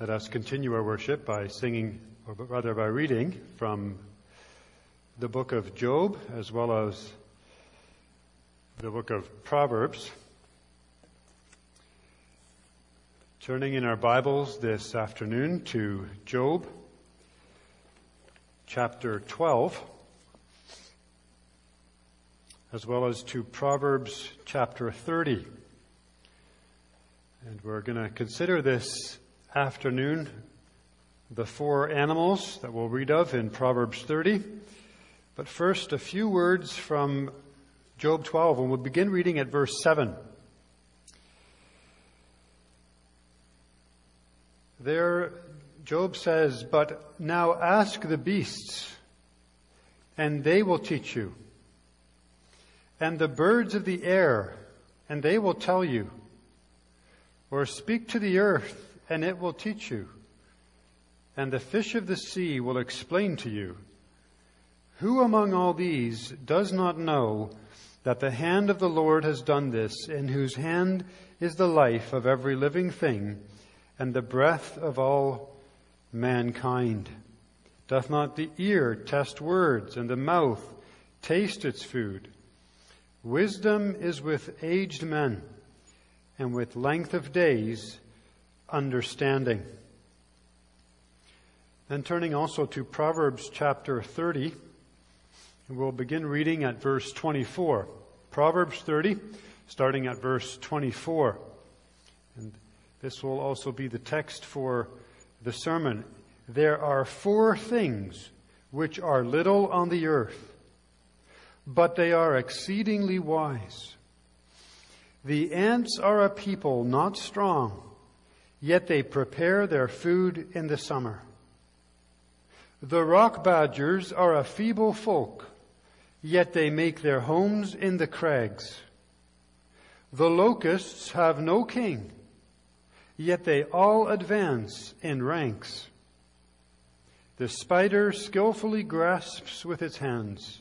Let us continue our worship by singing, or rather by reading from the book of Job as well as the book of Proverbs. Turning in our Bibles this afternoon to Job chapter 12 as well as to Proverbs chapter 30. And we're going to consider this afternoon the four animals that we'll read of in Proverbs 30. But first, a few words from Job 12, and we'll begin reading at verse 7. There, Job says, But now ask the beasts, and they will teach you, and the birds of the air, and they will tell you, or speak to the earth, and it will teach you. And the fish of the sea will explain to you. Who among all these does not know that the hand of the Lord has done this, in whose hand is the life of every living thing, and the breath of all mankind? Doth not the ear test words, and the mouth taste its food? Wisdom is with aged men, and with length of days understanding. Then turning also to Proverbs chapter 30, and we'll begin reading at verse 24. Proverbs 30, starting at verse 24. And this will also be the text for the sermon. There are four things which are little on the earth, but they are exceedingly wise. The ants are a people not strong yet they prepare their food in the summer. The rock badgers are a feeble folk, yet they make their homes in the crags. The locusts have no king, yet they all advance in ranks. The spider skillfully grasps with its hands,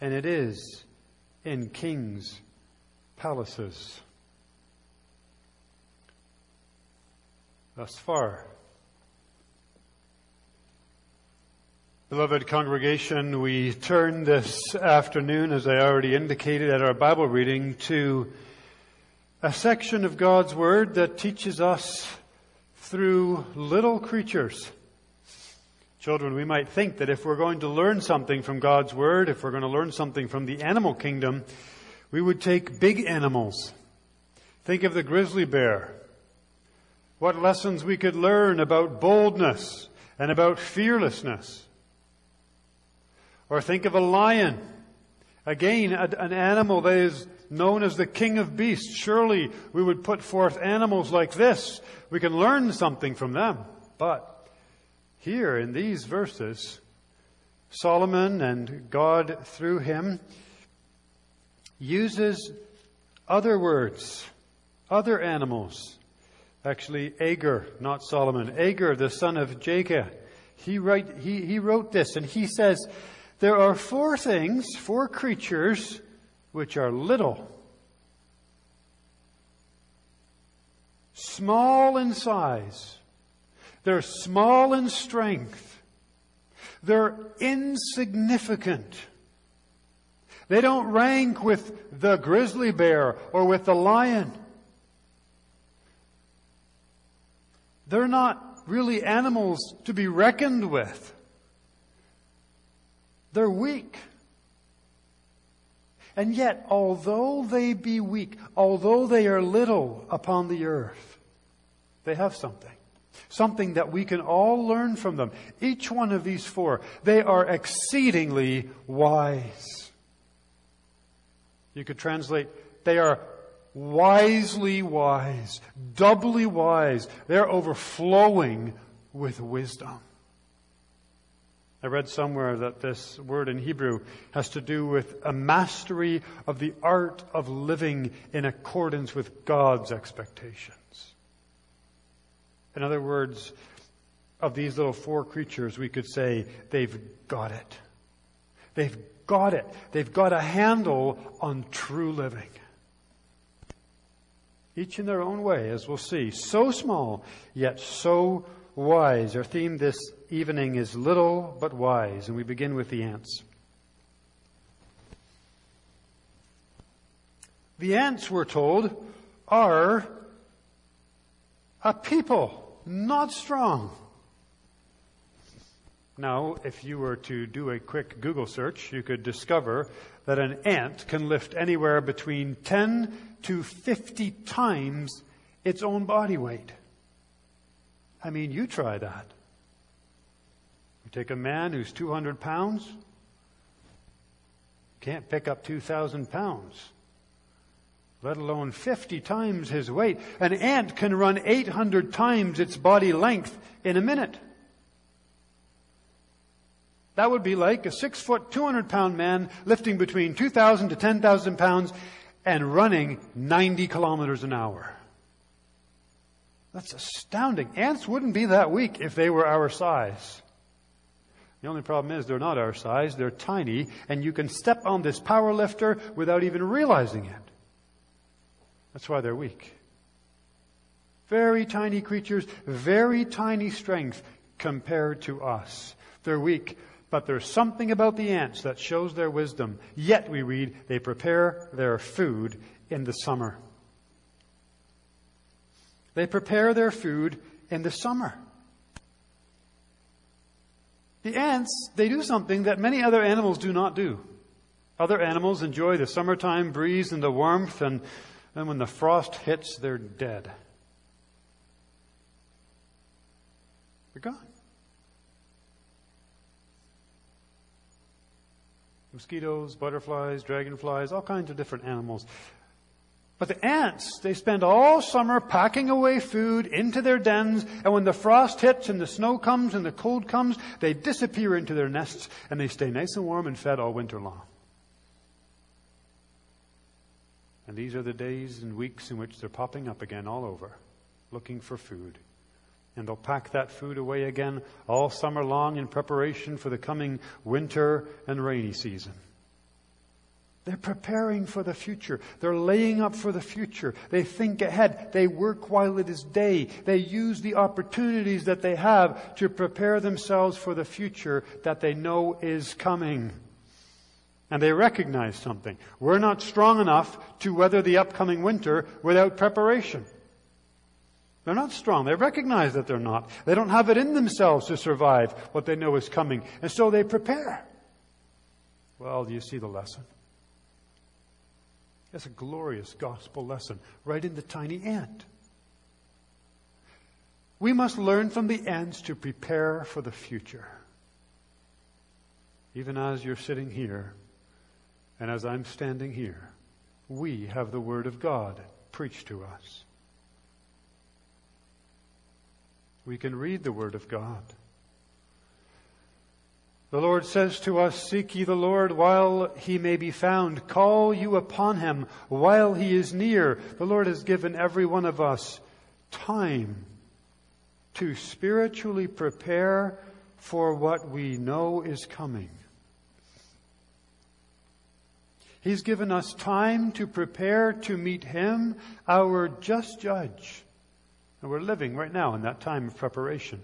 and it is in kings' palaces. Thus far. Beloved congregation, we turn this afternoon, as I already indicated at our Bible reading, to a section of God's Word that teaches us through little creatures. Children, we might think that if we're going to learn something from God's Word, if we're going to learn something from the animal kingdom, we would take big animals. Think of the grizzly bear what lessons we could learn about boldness and about fearlessness. Or think of a lion. Again, an animal that is known as the king of beasts. Surely we would put forth animals like this. We can learn something from them. But here in these verses, Solomon and God through him uses other words, other animals Actually, Agur, not Solomon. Agur, the son of Jacob. He, write, he, he wrote this and he says, there are four things, four creatures, which are little, small in size, they're small in strength, they're insignificant. They don't rank with the grizzly bear or with the lion. They're not really animals to be reckoned with. They're weak. And yet, although they be weak, although they are little upon the earth, they have something. Something that we can all learn from them. Each one of these four, they are exceedingly wise. You could translate, they are wisely wise, doubly wise. They're overflowing with wisdom. I read somewhere that this word in Hebrew has to do with a mastery of the art of living in accordance with God's expectations. In other words, of these little four creatures, we could say they've got it. They've got it. They've got a handle on true living. Each in their own way, as we'll see. So small, yet so wise. Our theme this evening is little but wise, and we begin with the ants. The ants, we're told, are a people, not strong. Now, if you were to do a quick Google search, you could discover that an ant can lift anywhere between 10 to 50 times its own body weight. I mean, you try that. You take a man who's 200 pounds, can't pick up 2,000 pounds, let alone 50 times his weight. An ant can run 800 times its body length in a minute. That would be like a six foot, 200 pound man lifting between 2,000 to 10,000 pounds and running 90 kilometers an hour. That's astounding. Ants wouldn't be that weak if they were our size. The only problem is they're not our size, they're tiny, and you can step on this power lifter without even realizing it. That's why they're weak. Very tiny creatures, very tiny strength compared to us. They're weak but there's something about the ants that shows their wisdom. Yet, we read, they prepare their food in the summer. They prepare their food in the summer. The ants, they do something that many other animals do not do. Other animals enjoy the summertime breeze and the warmth, and then when the frost hits, they're dead. They're gone. Mosquitoes, butterflies, dragonflies, all kinds of different animals. But the ants, they spend all summer packing away food into their dens, and when the frost hits and the snow comes and the cold comes, they disappear into their nests and they stay nice and warm and fed all winter long. And these are the days and weeks in which they're popping up again all over, looking for food. And they'll pack that food away again all summer long in preparation for the coming winter and rainy season. They're preparing for the future. They're laying up for the future. They think ahead. They work while it is day. They use the opportunities that they have to prepare themselves for the future that they know is coming. And they recognize something. We're not strong enough to weather the upcoming winter without preparation. They're not strong. They recognize that they're not. They don't have it in themselves to survive what they know is coming. And so they prepare. Well, do you see the lesson? It's a glorious gospel lesson right in the tiny ant. We must learn from the ants to prepare for the future. Even as you're sitting here and as I'm standing here, we have the Word of God preached to us. We can read the Word of God. The Lord says to us, Seek ye the Lord while he may be found. Call you upon him while he is near. The Lord has given every one of us time to spiritually prepare for what we know is coming. He's given us time to prepare to meet him, our just judge. And we're living right now in that time of preparation.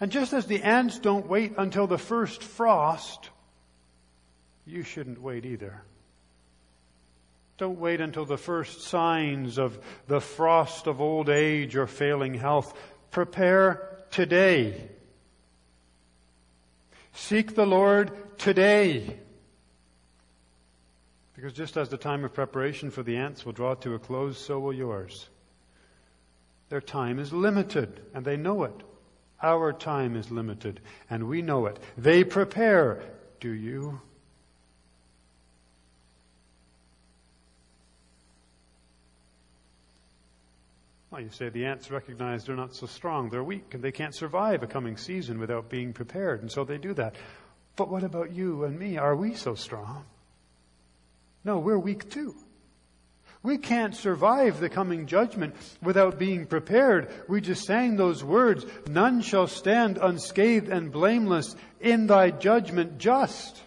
And just as the ants don't wait until the first frost, you shouldn't wait either. Don't wait until the first signs of the frost of old age or failing health. Prepare today. Seek the Lord today. Because just as the time of preparation for the ants will draw to a close, so will yours. Their time is limited, and they know it. Our time is limited, and we know it. They prepare. Do you? Well, you say the ants recognize they're not so strong, they're weak, and they can't survive a coming season without being prepared, and so they do that. But what about you and me? Are we so strong? No, we're weak too. We can't survive the coming judgment without being prepared. We just sang those words, none shall stand unscathed and blameless in thy judgment just.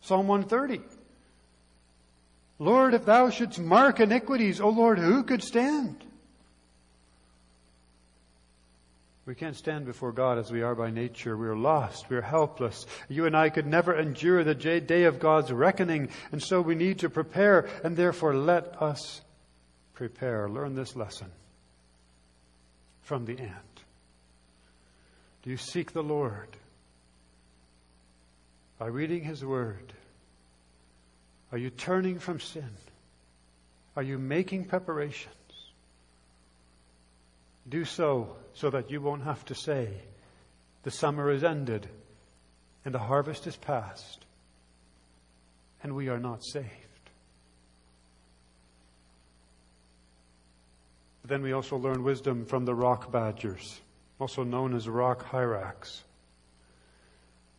Psalm 130. Lord, if thou shouldst mark iniquities, O Lord, who could stand? We can't stand before God as we are by nature. We are lost. We are helpless. You and I could never endure the day of God's reckoning, and so we need to prepare, and therefore let us prepare. Learn this lesson from the ant. Do you seek the Lord by reading His Word? Are you turning from sin? Are you making preparations? Do so so that you won't have to say, the summer is ended and the harvest is past and we are not saved. But then we also learn wisdom from the rock badgers, also known as rock hyrax.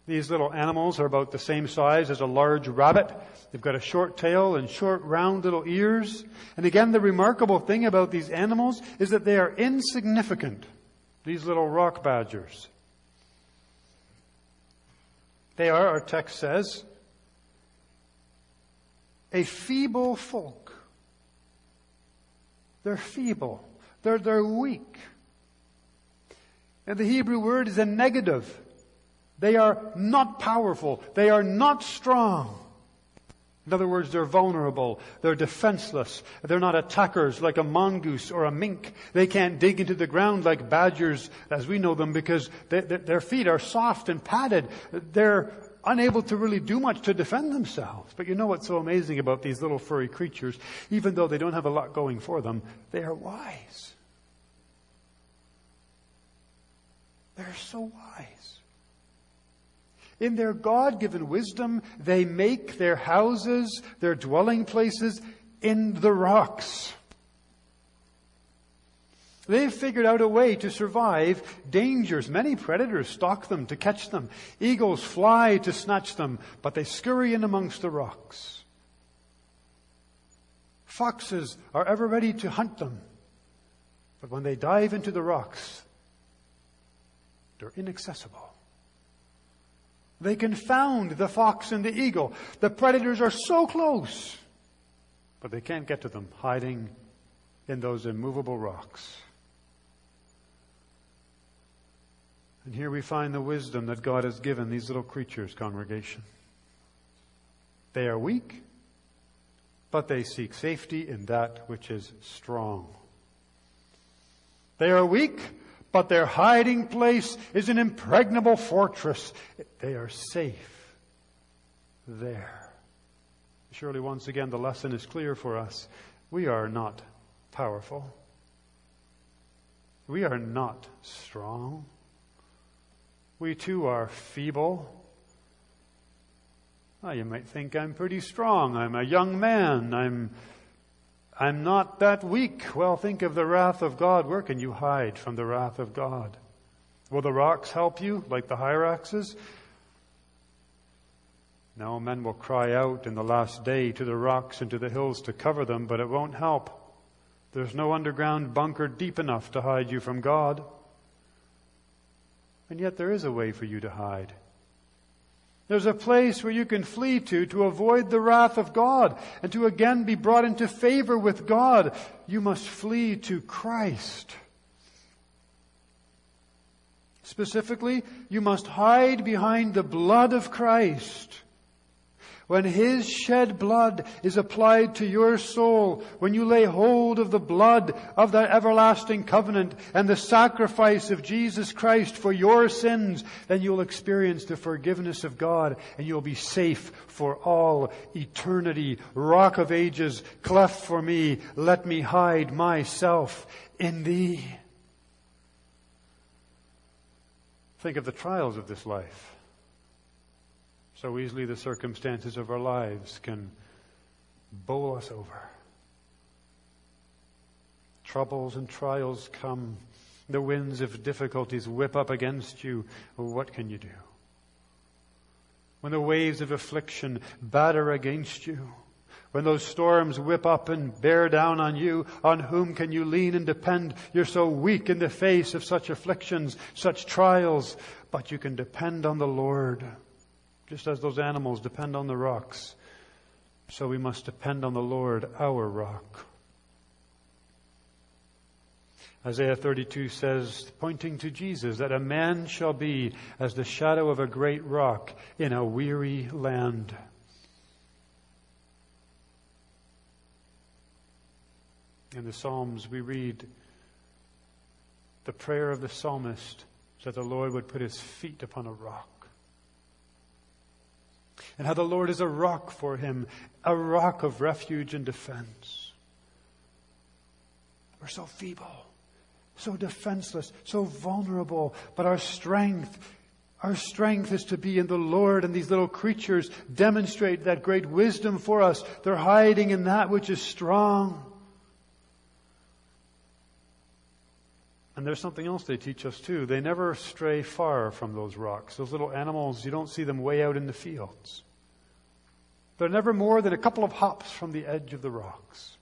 These little animals are about the same size as a large rabbit. They've got a short tail and short round little ears. And again, the remarkable thing about these animals is that they are insignificant. These little rock badgers. They are, our text says, a feeble folk. They're feeble. They're, they're weak. And the Hebrew word is a negative. They are not powerful. They are not strong. In other words, they're vulnerable. They're defenseless. They're not attackers like a mongoose or a mink. They can't dig into the ground like badgers as we know them because they, they, their feet are soft and padded. They're unable to really do much to defend themselves. But you know what's so amazing about these little furry creatures? Even though they don't have a lot going for them, they are wise. They're so wise. In their God given wisdom, they make their houses, their dwelling places in the rocks. They've figured out a way to survive dangers. Many predators stalk them to catch them. Eagles fly to snatch them, but they scurry in amongst the rocks. Foxes are ever ready to hunt them, but when they dive into the rocks, they're inaccessible. They confound the fox and the eagle. The predators are so close, but they can't get to them, hiding in those immovable rocks. And here we find the wisdom that God has given these little creatures, congregation. They are weak, but they seek safety in that which is strong. They are weak, but their hiding place is an impregnable fortress. They are safe there. Surely, once again, the lesson is clear for us. We are not powerful. We are not strong. We too are feeble. Well, you might think I'm pretty strong. I'm a young man. I'm I'm not that weak. Well, think of the wrath of God. Where can you hide from the wrath of God? Will the rocks help you, like the hyraxes? Now men will cry out in the last day to the rocks and to the hills to cover them, but it won't help. There's no underground bunker deep enough to hide you from God. And yet there is a way for you to hide. There's a place where you can flee to to avoid the wrath of God and to again be brought into favor with God. You must flee to Christ. Specifically, you must hide behind the blood of Christ. When His shed blood is applied to your soul, when you lay hold of the blood of that everlasting covenant and the sacrifice of Jesus Christ for your sins, then you'll experience the forgiveness of God and you'll be safe for all eternity. Rock of ages, cleft for me, let me hide myself in thee. Think of the trials of this life. So easily the circumstances of our lives can bowl us over. Troubles and trials come. The winds of difficulties whip up against you. What can you do? When the waves of affliction batter against you, when those storms whip up and bear down on you, on whom can you lean and depend? You're so weak in the face of such afflictions, such trials, but you can depend on the Lord just as those animals depend on the rocks. So we must depend on the Lord, our rock. Isaiah 32 says, pointing to Jesus, that a man shall be as the shadow of a great rock in a weary land. In the Psalms, we read the prayer of the psalmist that the Lord would put his feet upon a rock. And how the Lord is a rock for him, a rock of refuge and defense. We're so feeble, so defenseless, so vulnerable, but our strength our strength is to be in the Lord, and these little creatures demonstrate that great wisdom for us. They're hiding in that which is strong. And there's something else they teach us too. They never stray far from those rocks. Those little animals, you don't see them way out in the fields. They're never more than a couple of hops from the edge of the rocks.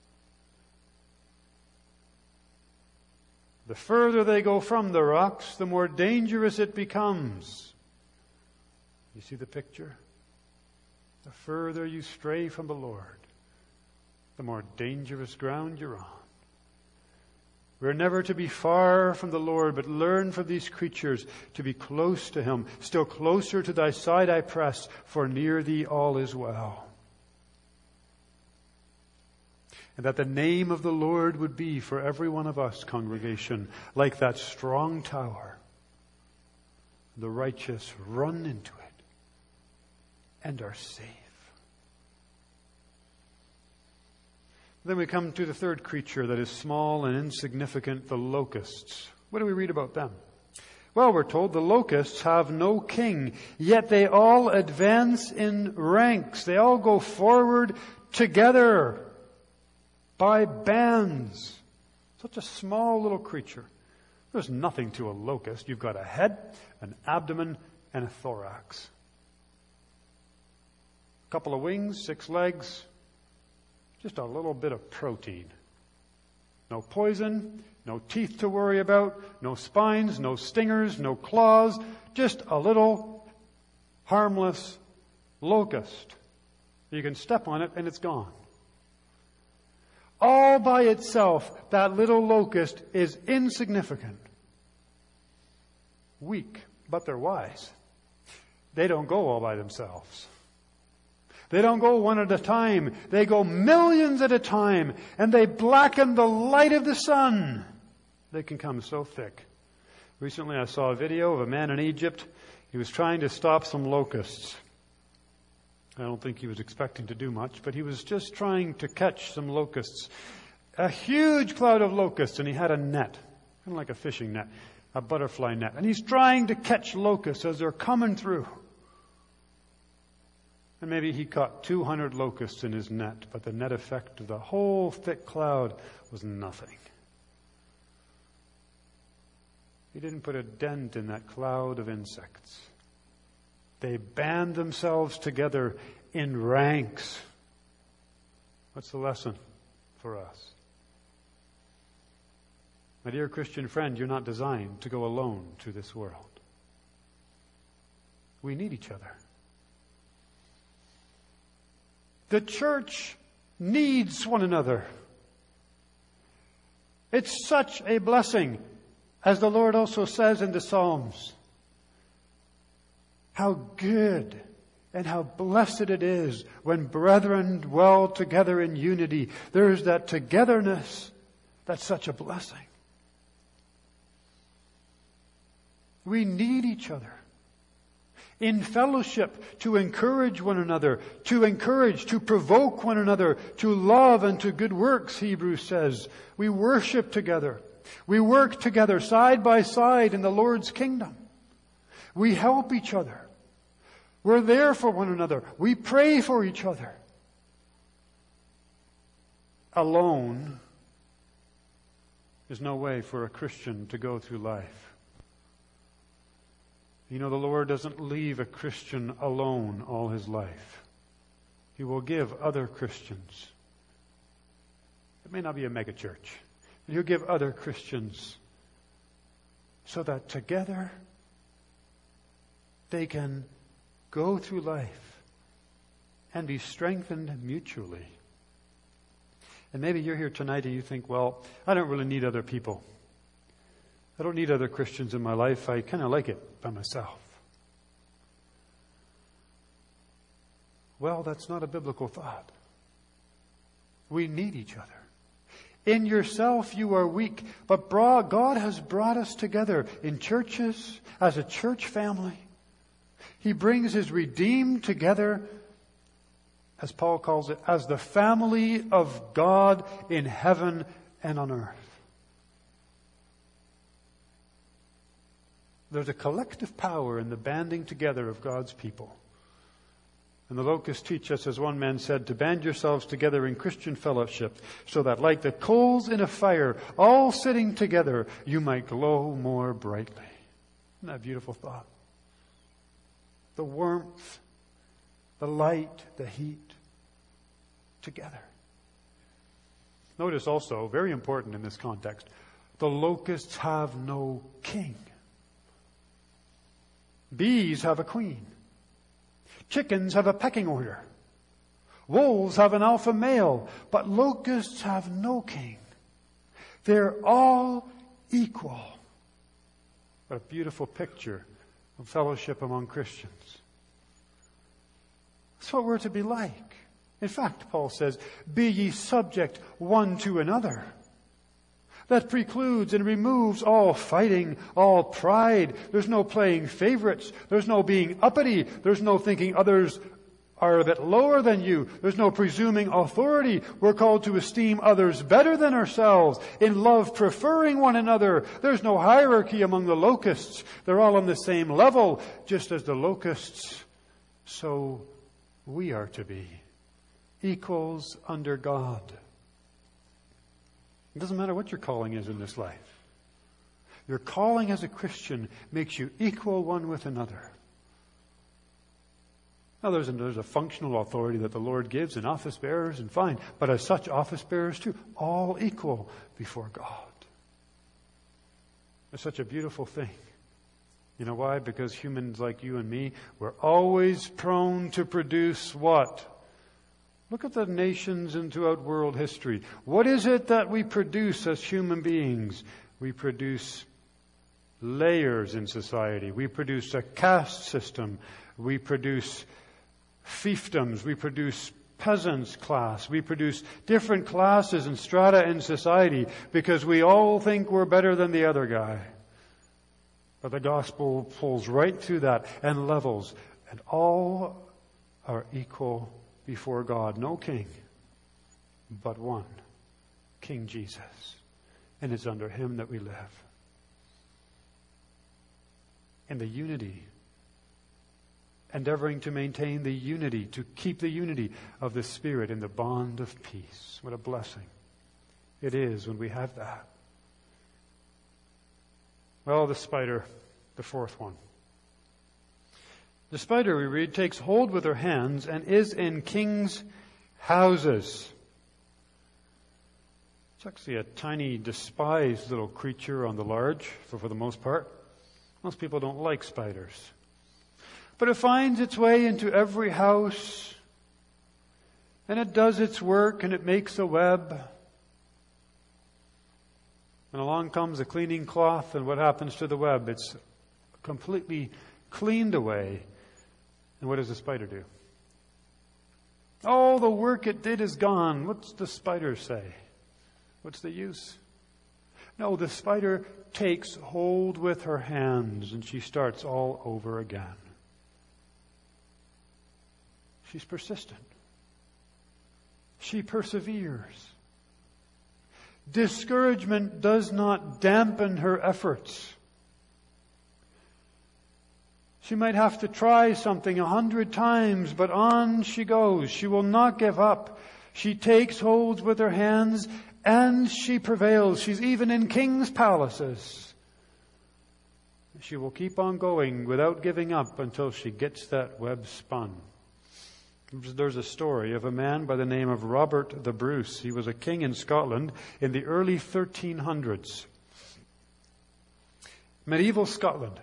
The further they go from the rocks, the more dangerous it becomes. You see the picture? The further you stray from the Lord, the more dangerous ground you're on. We're never to be far from the Lord, but learn from these creatures to be close to Him. Still closer to thy side I press, for near thee all is well. And that the name of the Lord would be for every one of us, congregation, like that strong tower. The righteous run into it and are safe. Then we come to the third creature that is small and insignificant, the locusts. What do we read about them? Well, we're told the locusts have no king, yet they all advance in ranks. They all go forward together by bands. Such a small little creature. There's nothing to a locust. You've got a head, an abdomen, and a thorax. A couple of wings, six legs, just a little bit of protein. No poison, no teeth to worry about, no spines, no stingers, no claws, just a little harmless locust. You can step on it and it's gone. All by itself, that little locust is insignificant. Weak, but they're wise. They don't go all by themselves. They don't go one at a time. They go millions at a time and they blacken the light of the sun. They can come so thick. Recently I saw a video of a man in Egypt. He was trying to stop some locusts. I don't think he was expecting to do much, but he was just trying to catch some locusts. A huge cloud of locusts and he had a net, kind of like a fishing net, a butterfly net. And he's trying to catch locusts as they're coming through. And maybe he caught 200 locusts in his net, but the net effect of the whole thick cloud was nothing. He didn't put a dent in that cloud of insects. They band themselves together in ranks. What's the lesson for us? My dear Christian friend, you're not designed to go alone to this world. We need each other. The church needs one another. It's such a blessing, as the Lord also says in the Psalms. How good and how blessed it is when brethren dwell together in unity. There is that togetherness that's such a blessing. We need each other in fellowship to encourage one another, to encourage, to provoke one another, to love and to good works, Hebrews says. We worship together. We work together side by side in the Lord's kingdom. We help each other. We're there for one another. We pray for each other. Alone is no way for a Christian to go through life. You know, the Lord doesn't leave a Christian alone all his life. He will give other Christians. It may not be a megachurch, but he'll give other Christians so that together they can go through life and be strengthened mutually. And maybe you're here tonight and you think, well, I don't really need other people. I don't need other Christians in my life. I kind of like it by myself. Well, that's not a biblical thought. We need each other. In yourself, you are weak, but God has brought us together in churches, as a church family. He brings His redeemed together, as Paul calls it, as the family of God in heaven and on earth. There's a collective power in the banding together of God's people. And the locusts teach us, as one man said, to band yourselves together in Christian fellowship, so that like the coals in a fire, all sitting together, you might glow more brightly. Isn't that a beautiful thought? The warmth, the light, the heat, together. Notice also, very important in this context, the locusts have no king. Bees have a queen. Chickens have a pecking order. Wolves have an alpha male, but locusts have no king. They're all equal. What a beautiful picture of fellowship among Christians. That's what we're to be like. In fact, Paul says, be ye subject one to another that precludes and removes all fighting, all pride. There's no playing favorites. There's no being uppity. There's no thinking others are a bit lower than you. There's no presuming authority. We're called to esteem others better than ourselves, in love preferring one another. There's no hierarchy among the locusts. They're all on the same level, just as the locusts, so we are to be. Equals under God. It doesn't matter what your calling is in this life. Your calling as a Christian makes you equal one with another. Now, there's a, there's a functional authority that the Lord gives in office bearers, and fine. But as such, office bearers too, all equal before God. It's such a beautiful thing. You know why? Because humans like you and me, we're always prone to produce what? Look at the nations and throughout world history. What is it that we produce as human beings? We produce layers in society. We produce a caste system. We produce fiefdoms. We produce peasants class. We produce different classes and strata in society because we all think we're better than the other guy. But the gospel pulls right through that and levels, and all are equal before God. No king, but one King Jesus. And it's under him that we live. And the unity, endeavoring to maintain the unity, to keep the unity of the Spirit in the bond of peace. What a blessing it is when we have that. Well, the spider, the fourth one. The spider, we read, takes hold with her hands and is in kings' houses. It's actually a tiny, despised little creature on the large, for, for the most part. Most people don't like spiders. But it finds its way into every house, and it does its work, and it makes a web. And along comes a cleaning cloth, and what happens to the web? It's completely cleaned away and what does the spider do? All the work it did is gone. What's the spider say? What's the use? No, the spider takes hold with her hands and she starts all over again. She's persistent. She perseveres. Discouragement does not dampen her efforts. She might have to try something a hundred times, but on she goes. She will not give up. She takes hold with her hands and she prevails. She's even in king's palaces. She will keep on going without giving up until she gets that web spun. There's a story of a man by the name of Robert the Bruce. He was a king in Scotland in the early 1300s. Medieval Scotland.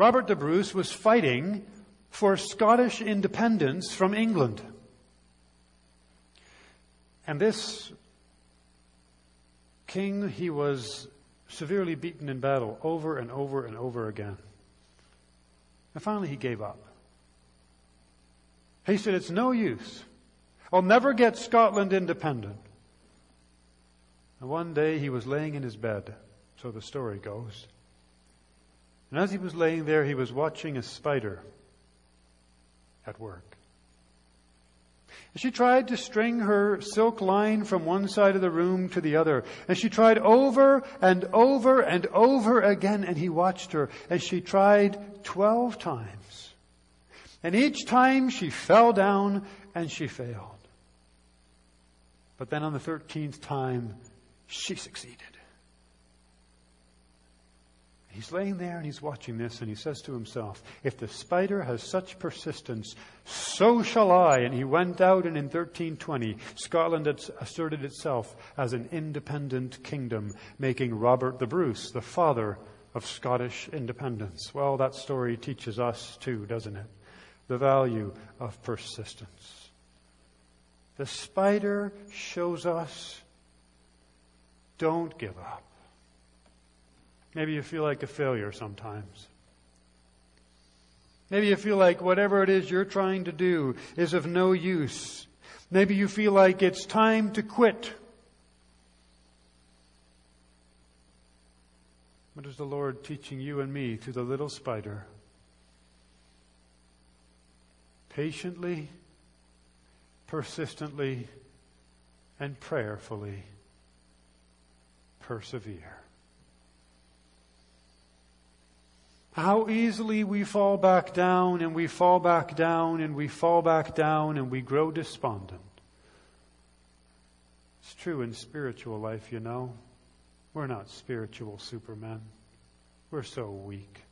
Robert de Bruce was fighting for Scottish independence from England. And this king, he was severely beaten in battle over and over and over again. And finally he gave up. He said, It's no use. I'll never get Scotland independent. And one day he was laying in his bed, so the story goes. And as he was laying there, he was watching a spider at work. And she tried to string her silk line from one side of the room to the other. And she tried over and over and over again, and he watched her. And she tried twelve times. And each time she fell down and she failed. But then on the thirteenth time, she succeeded. He's laying there and he's watching this and he says to himself, if the spider has such persistence, so shall I. And he went out and in 1320, Scotland asserted itself as an independent kingdom, making Robert the Bruce the father of Scottish independence. Well, that story teaches us too, doesn't it? The value of persistence. The spider shows us don't give up. Maybe you feel like a failure sometimes. Maybe you feel like whatever it is you're trying to do is of no use. Maybe you feel like it's time to quit. What is the Lord teaching you and me through the little spider? Patiently, persistently, and prayerfully persevere. How easily we fall back down and we fall back down and we fall back down and we grow despondent. It's true in spiritual life, you know. We're not spiritual supermen. We're so weak.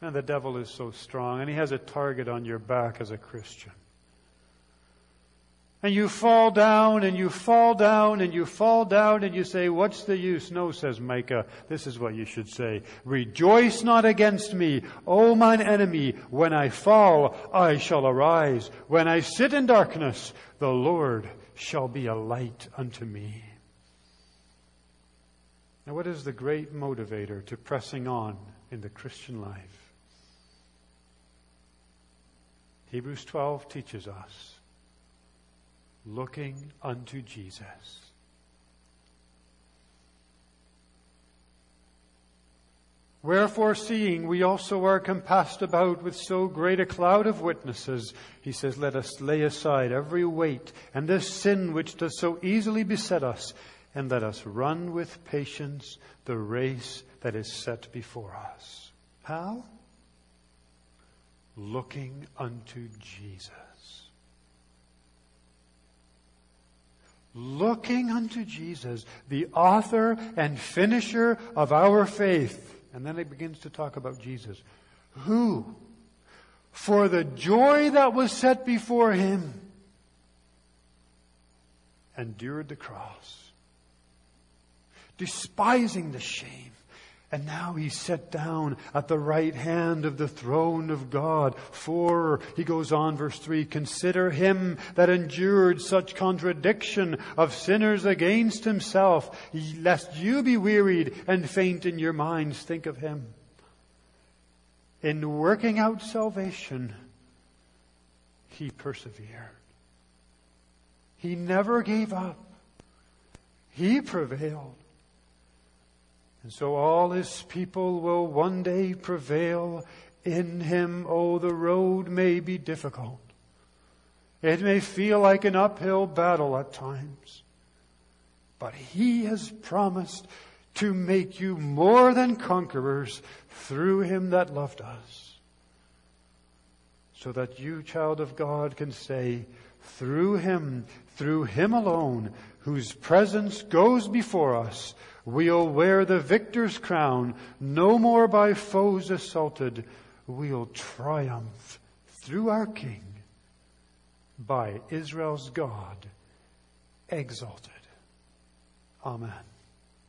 And the devil is so strong, and he has a target on your back as a Christian. And you fall down and you fall down and you fall down and you say, what's the use? No, says Micah. This is what you should say. Rejoice not against me, O mine enemy. When I fall, I shall arise. When I sit in darkness, the Lord shall be a light unto me. Now what is the great motivator to pressing on in the Christian life? Hebrews 12 teaches us looking unto Jesus. Wherefore, seeing we also are compassed about with so great a cloud of witnesses, he says, let us lay aside every weight and this sin which does so easily beset us, and let us run with patience the race that is set before us. How? Looking unto Jesus. Looking unto Jesus, the author and finisher of our faith. And then it begins to talk about Jesus. Who, for the joy that was set before him, endured the cross, despising the shame and now he's set down at the right hand of the throne of God. For, he goes on, verse 3, consider him that endured such contradiction of sinners against himself, lest you be wearied and faint in your minds. Think of him. In working out salvation, he persevered. He never gave up. He prevailed. And so all his people will one day prevail in him. Oh, the road may be difficult. It may feel like an uphill battle at times. But he has promised to make you more than conquerors through him that loved us. So that you, child of God, can say, through him, through him alone, whose presence goes before us, We'll wear the victor's crown, no more by foes assaulted. We'll triumph through our King, by Israel's God exalted. Amen.